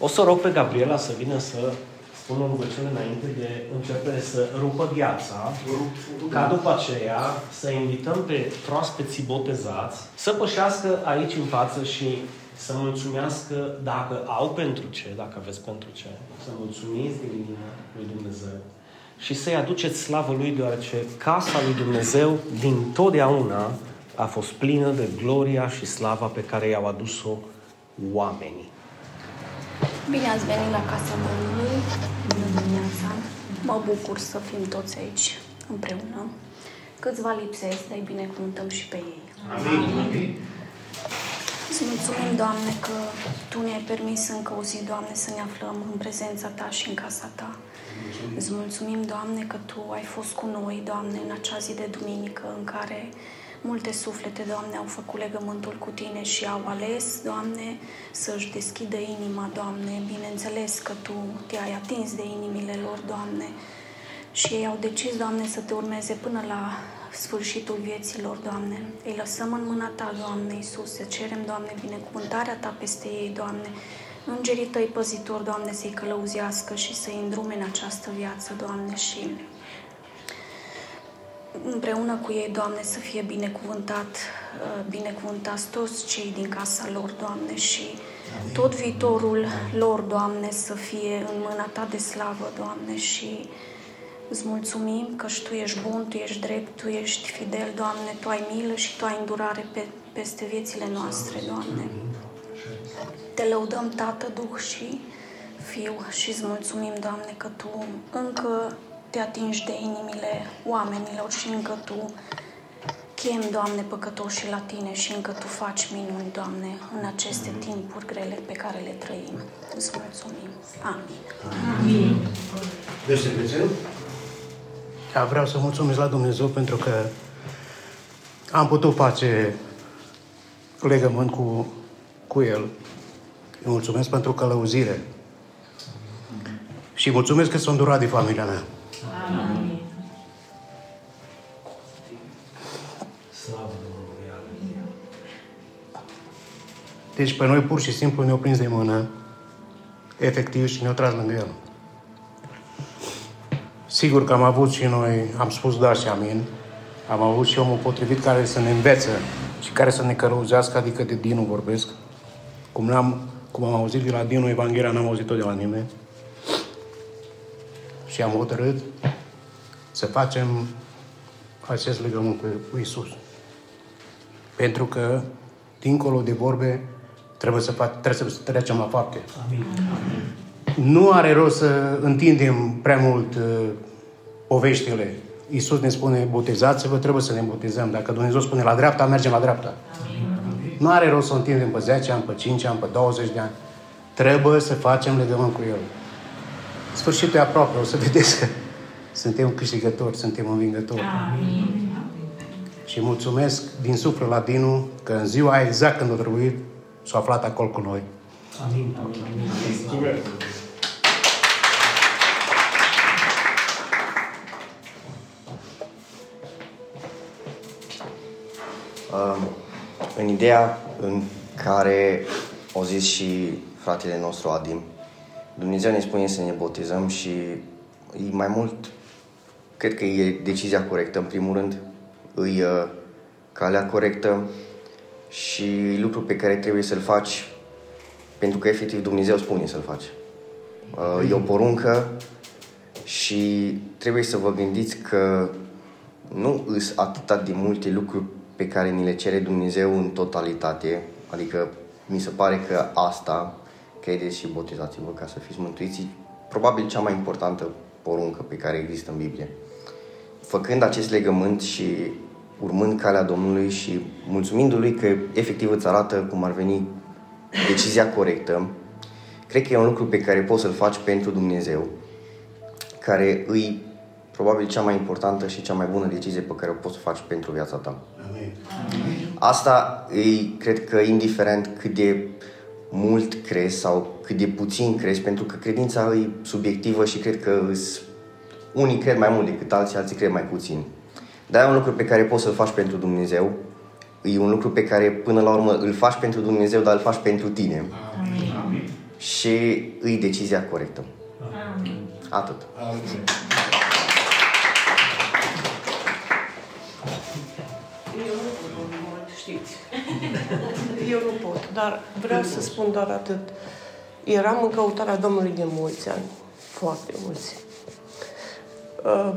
O să rog pe Gabriela să vină să spună o rugăciune înainte de începere să rupă gheața, ca după aceea să invităm pe proaspeții botezați să pășească aici în față și să mulțumească dacă au pentru ce, dacă aveți pentru ce, să mulțumiți din inima lui Dumnezeu. Și să-i aduceți slavă lui, deoarece casa lui Dumnezeu din totdeauna a fost plină de gloria și slava pe care i-au adus-o oamenii. Bine ați venit la Casa Domnului, bună dimineața. Mă bucur să fim toți aici împreună. Câțiva lipsesc, dar binecuvântăm și pe ei. Amin. Îți mulțumim, Doamne, că Tu ne-ai permis încă o zi, Doamne, să ne aflăm în prezența Ta și în casa Ta. Îți mulțumim, Doamne, că Tu ai fost cu noi, Doamne, în acea zi de duminică în care multe suflete, Doamne, au făcut legământul cu Tine și au ales, Doamne, să-și deschidă inima, Doamne. Bineînțeles că Tu te-ai atins de inimile lor, Doamne, și ei au decis, Doamne, să Te urmeze până la sfârșitul vieților, Doamne. Îi lăsăm în mâna Ta, Doamne Iisus, să cerem, Doamne, binecuvântarea Ta peste ei, Doamne. Îngerii Tăi păzitori, Doamne, să-i călăuzească și să-i îndrume în această viață, Doamne, și împreună cu ei, Doamne, să fie binecuvântat, uh, binecuvântați toți cei din casa lor, Doamne, și tot viitorul lor, Doamne, să fie în mâna Ta de slavă, Doamne, și Îți mulțumim că Tu ești bun, Tu ești drept, Tu ești fidel, Doamne, Tu ai milă și Tu ai îndurare pe, peste viețile noastre, Doamne. Te lăudăm, Tată, Duh și Fiu și îți mulțumim, Doamne, că Tu încă te atingi de inimile oamenilor și încă Tu chem, Doamne, păcătoșii la Tine și încă Tu faci minuni, Doamne, în aceste timpuri grele pe care le trăim. Îți mulțumim. Amin. Amin. Deci, Da, vreau să mulțumesc la Dumnezeu pentru că am putut face legământ cu, cu El. Îi mulțumesc pentru călăuzire. Și mulțumesc că sunt durat de familia mea. Slavă Domnului, aleluia. Deci pe noi pur și simplu ne-au prins de mână, efectiv, și ne-au tras lângă El. Sigur că am avut și noi, am spus da și amin, am avut și omul potrivit care să ne învețe și care să ne călăuzească, adică de Dinu vorbesc. Cum, n-am, cum am auzit de la Dinu Evanghelia, n-am auzit-o de la nimeni. Și am hotărât să facem acest legământ cu, cu Isus. Pentru că, dincolo de vorbe, trebuie să, fac, trebuie să trecem la fapte. Amin. Nu are rost să întindem prea mult uh, poveștile. Iisus ne spune, botezați-vă, trebuie să ne botezăm. Dacă Dumnezeu spune la dreapta, mergem la dreapta. Amin. Nu are rost să o întindem pe 10 ani, pe 5 ani, pe 20 de ani. Trebuie să facem legământ cu El. Sfârșitul e aproape, o să vedeți că suntem câștigători, suntem învingători. Amin. Și mulțumesc din suflet la Dinu că în ziua exact când a trebuit s-a aflat acolo cu noi. Amin. Amin. Amin. Uh, în ideea în care o zis și fratele nostru Adim, Dumnezeu ne spune să ne botezăm și e mai mult, cred că e decizia corectă în primul rând, e uh, calea corectă și lucru pe care trebuie să-l faci pentru că efectiv Dumnezeu spune să-l faci. Uh, e o poruncă și trebuie să vă gândiți că nu îs atâta de multe lucruri pe care ni le cere Dumnezeu în totalitate, adică mi se pare că asta, credeți și botezați-vă ca să fiți mântuiți, probabil cea mai importantă poruncă pe care există în Biblie. Făcând acest legământ și urmând calea Domnului și mulțumindu-Lui că efectiv îți arată cum ar veni decizia corectă, cred că e un lucru pe care poți să-l faci pentru Dumnezeu, care îi probabil cea mai importantă și cea mai bună decizie pe care o poți să faci pentru viața ta. Amin. Asta îi, cred că indiferent cât de mult crezi sau cât de puțin crezi, pentru că credința e subiectivă și cred că îs, unii cred mai mult decât alții, alții cred mai puțin. Dar e un lucru pe care poți să-l faci pentru Dumnezeu, e un lucru pe care până la urmă îl faci pentru Dumnezeu, dar îl faci pentru tine. Amin. și îi decizia corectă. Amin. Atât. Eu nu pot mult, știți. Eu nu pot, dar vreau să spun doar atât. Eram în căutarea Domnului de mulți ani, foarte mulți. Uh,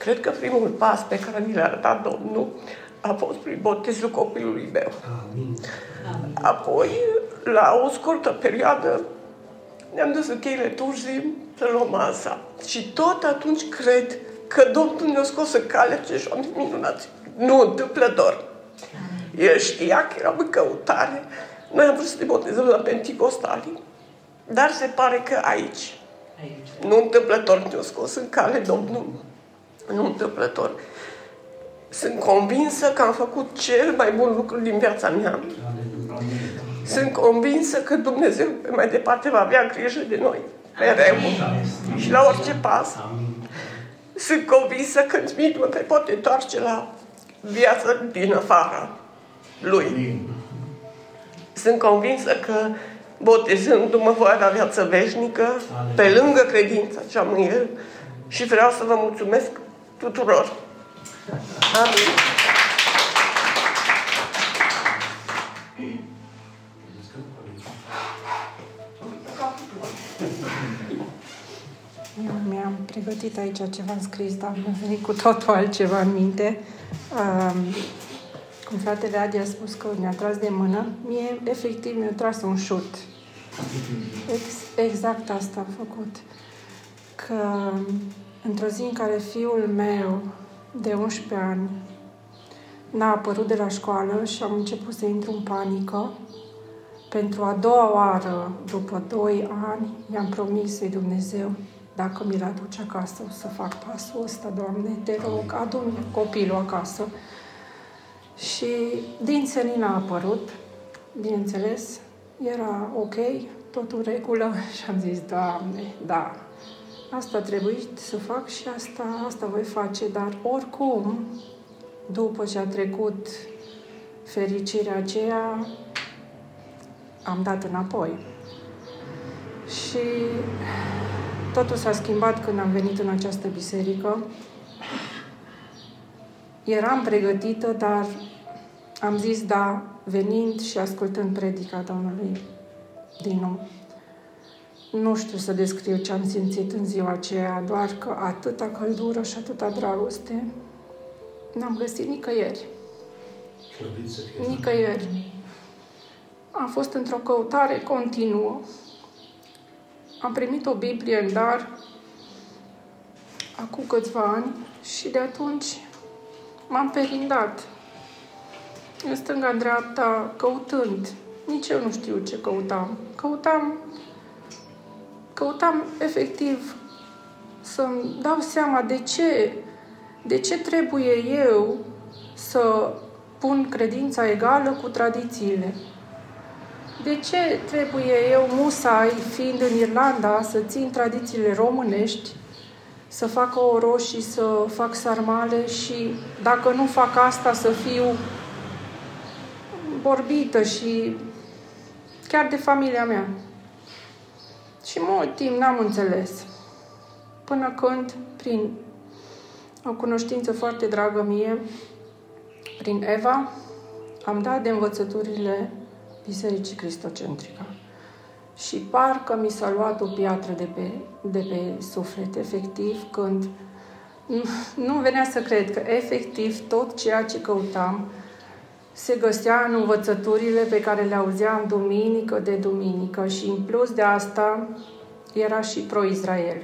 Cred că primul pas pe care mi l-a arătat Domnul a fost prin botezul copilului meu. Amin. Apoi, la o scurtă perioadă, ne-am dus în cheile Turzii să luăm masa. Și tot atunci cred că Domnul ne-a scos în cale acești oameni minunați. Nu întâmplător. El știa că eram în căutare. Noi am vrut să ne botezăm la Pentecostali. Dar se pare că aici, nu întâmplător ne-a scos în cale Domnul. Nu întâmplător. Sunt convinsă că am făcut cel mai bun lucru din viața mea. Sunt convinsă că Dumnezeu pe mai departe va avea grijă de noi. Mereu. Și la orice pas. Sunt convinsă că nimic nu te poate întoarce la viața din afara Lui. Sunt convinsă că botezându-mă voi avea viață veșnică, pe lângă credința ce am în El. Și vreau să vă mulțumesc tuturor. Amin. Eu mi-am pregătit aici ceva scris, dar mi-a venit cu totul altceva în minte. Um, cum fratele Adi a spus că mi-a tras de mână, mie efectiv mi-a tras un șut. Ex, exact asta a făcut. Că într-o zi în care fiul meu de 11 ani n-a apărut de la școală și am început să intru în panică, pentru a doua oară, după doi ani, mi-am promis lui Dumnezeu, dacă mi-l aduce acasă, o să fac pasul ăsta, Doamne, te rog, adu copilul acasă. Și din senin a apărut, bineînțeles, era ok, totul în regulă și am zis, Doamne, da, asta a trebuit să fac și asta, asta voi face, dar oricum, după ce a trecut fericirea aceea, am dat înapoi. Și totul s-a schimbat când am venit în această biserică. Eram pregătită, dar am zis da, venind și ascultând predica Domnului din nou. Nu știu să descriu ce am simțit în ziua aceea, doar că atâta căldură și atâta dragoste n-am găsit nicăieri. Nicăieri. Am fost într-o căutare continuă. Am primit o Biblie în dar acum câțiva ani și de atunci m-am perindat în stânga, în dreapta, căutând. Nici eu nu știu ce căutam. Căutam, căutam efectiv să-mi dau seama de ce, de ce trebuie eu să pun credința egală cu tradițiile. De ce trebuie eu, musai, fiind în Irlanda, să țin tradițiile românești, să fac o roșii, să fac sarmale și dacă nu fac asta să fiu vorbită și chiar de familia mea. Și mult timp n-am înțeles. Până când, prin o cunoștință foarte dragă mie, prin Eva, am dat de învățăturile Bisericii Cristocentrica. Și parcă mi s-a luat o piatră de pe, de pe suflet, efectiv, când nu, nu venea să cred că efectiv tot ceea ce căutam se găsea în învățăturile pe care le auzeam duminică de duminică și în plus de asta era și pro-Israel.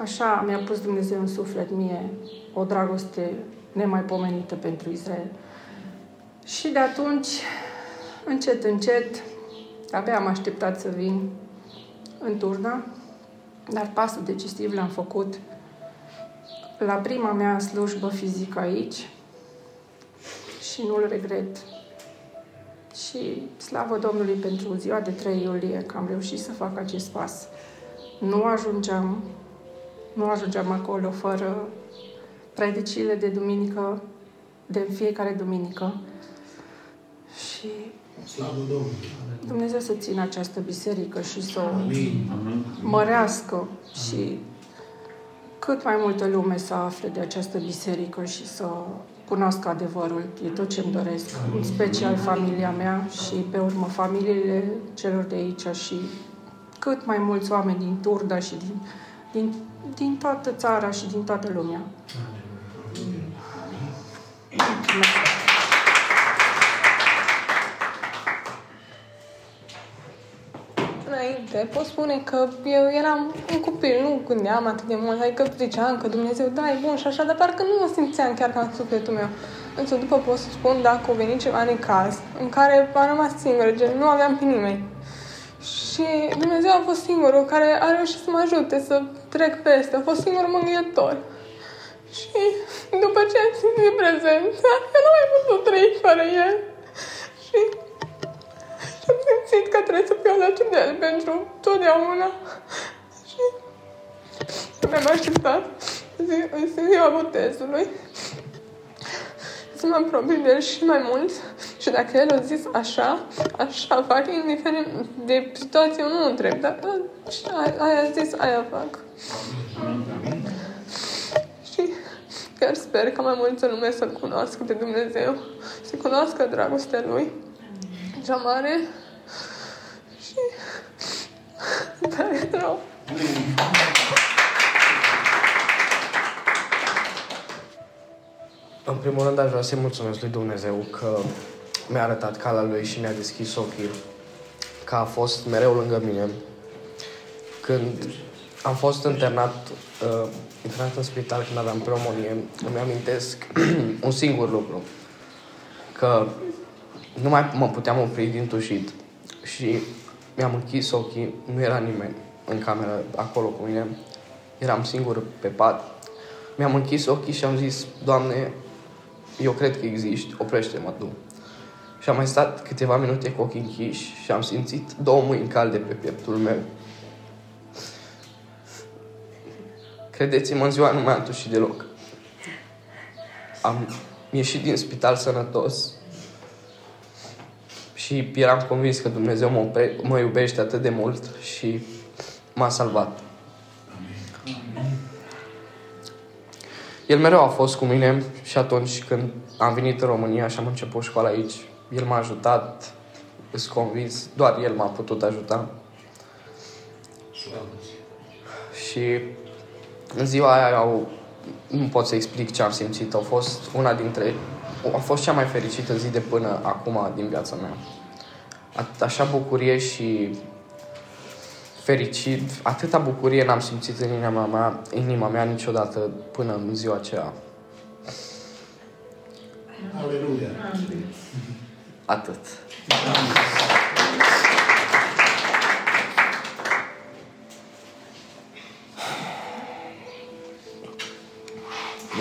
Așa mi-a pus Dumnezeu în suflet mie o dragoste nemaipomenită pentru Israel. Și de atunci încet, încet, abia am așteptat să vin în turna, dar pasul decisiv l-am făcut la prima mea slujbă fizică aici și nu-l regret. Și slavă Domnului pentru ziua de 3 iulie că am reușit să fac acest pas. Nu ajungeam, nu ajungeam acolo fără predicile de duminică, de fiecare duminică. Și Slavă Domnului! Dumnezeu să țină această biserică și să o mărească și cât mai multă lume să afle de această biserică și să cunoască adevărul. E tot ce-mi doresc. În special familia mea și pe urmă familiile celor de aici și cât mai mulți oameni din Turda și din, din, din toată țara și din toată lumea. Înainte, pot spune că eu eram un copil, nu gândeam atât de mult, adică ziceam că Dumnezeu, da, e bun și așa, dar parcă nu o simțeam chiar ca în sufletul meu. Însă după pot să spun dacă a venit ceva în caz, în care am rămas singură, gen, nu aveam pe nimeni. Și Dumnezeu a fost singurul care a reușit să mă ajute să trec peste, a fost singurul mângâietor. Și după ce am simțit prezența, eu nu mai putut trăi fără el. Că trebuie să fiu alături de el pentru totdeauna. Și mi-am așteptat zi, în ziua botezului să mă apropii de el și mai mult. Și dacă el a zis așa, așa fac, indiferent de situație, eu nu întreb, dar aia a zis, aia fac. Și chiar sper că mai multă lume să-L cunoască pe Dumnezeu, să cunoască dragostea Lui cea mare tare rău. În primul rând aș vrea să-i mulțumesc lui Dumnezeu că mi-a arătat calea lui și mi-a deschis ochii, că a fost mereu lângă mine. Când am fost internat, uh, internat în spital când aveam pneumonie, îmi amintesc un singur lucru, că nu mai mă puteam opri din tușit și mi-am închis ochii, nu era nimeni în cameră acolo cu mine, eram singur pe pat. Mi-am închis ochii și am zis, Doamne, eu cred că existi, oprește-mă Tu. Și am mai stat câteva minute cu ochii închiși și am simțit două mâini calde pe pieptul meu. Credeți-mă, în ziua nu mai am tușit deloc. Am ieșit din spital sănătos și eram convins că Dumnezeu mă, opre, mă iubește atât de mult și m-a salvat. El mereu a fost cu mine și atunci când am venit în România și am început școala aici, el m-a ajutat, sunt convins, doar el m-a putut ajuta. Și în ziua aia au, nu pot să explic ce am simțit, a fost una dintre, a fost cea mai fericită zi de până acum din viața mea. Așa bucurie și fericit, atâta bucurie n-am simțit în inima mea, inima mea niciodată până în ziua aceea. Aleluia! Atât.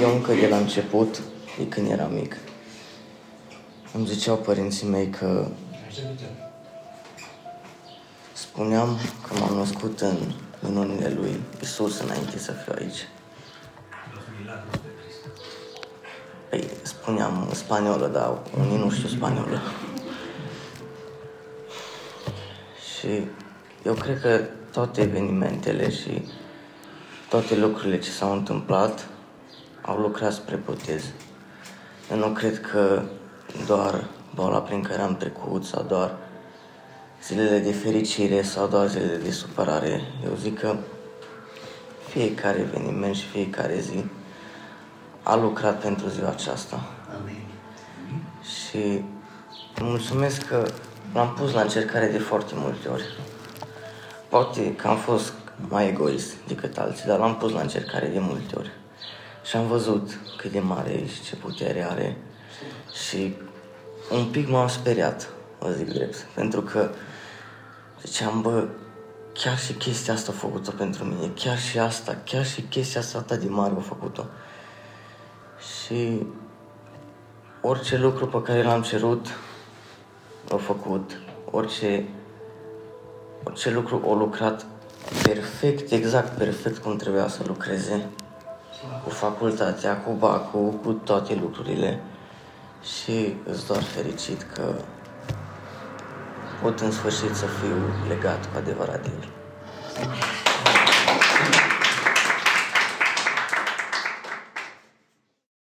Eu încă de la început, de când eram mic, îmi ziceau părinții mei că spuneam că m-am născut în minunile lui Isus înainte să fiu aici. Păi, spuneam în spaniolă, dar unii nu știu spaniolă. Și eu cred că toate evenimentele și toate lucrurile ce s-au întâmplat au lucrat spre botez. Eu nu cred că doar boala prin care am trecut sau doar zilele de fericire sau doar zilele de supărare. Eu zic că fiecare eveniment și fiecare zi a lucrat pentru ziua aceasta. Amin. Și mulțumesc că l-am pus la încercare de foarte multe ori. Poate că am fost mai egoist decât alții, dar l-am pus la încercare de multe ori. Și am văzut cât de mare e și ce putere are. Și un pic m-am speriat, vă zic drept, pentru că ziceam, bă, chiar și chestia asta a făcut-o pentru mine, chiar și asta, chiar și chestia asta atât de mare a făcut-o. Și orice lucru pe care l-am cerut, l-a făcut. Orice, orice lucru a lucrat perfect, exact perfect cum trebuia să lucreze. Cu facultatea, cu bacul, cu toate lucrurile. Și îți doar fericit că pot în sfârșit să fiu legat cu adevărat de El.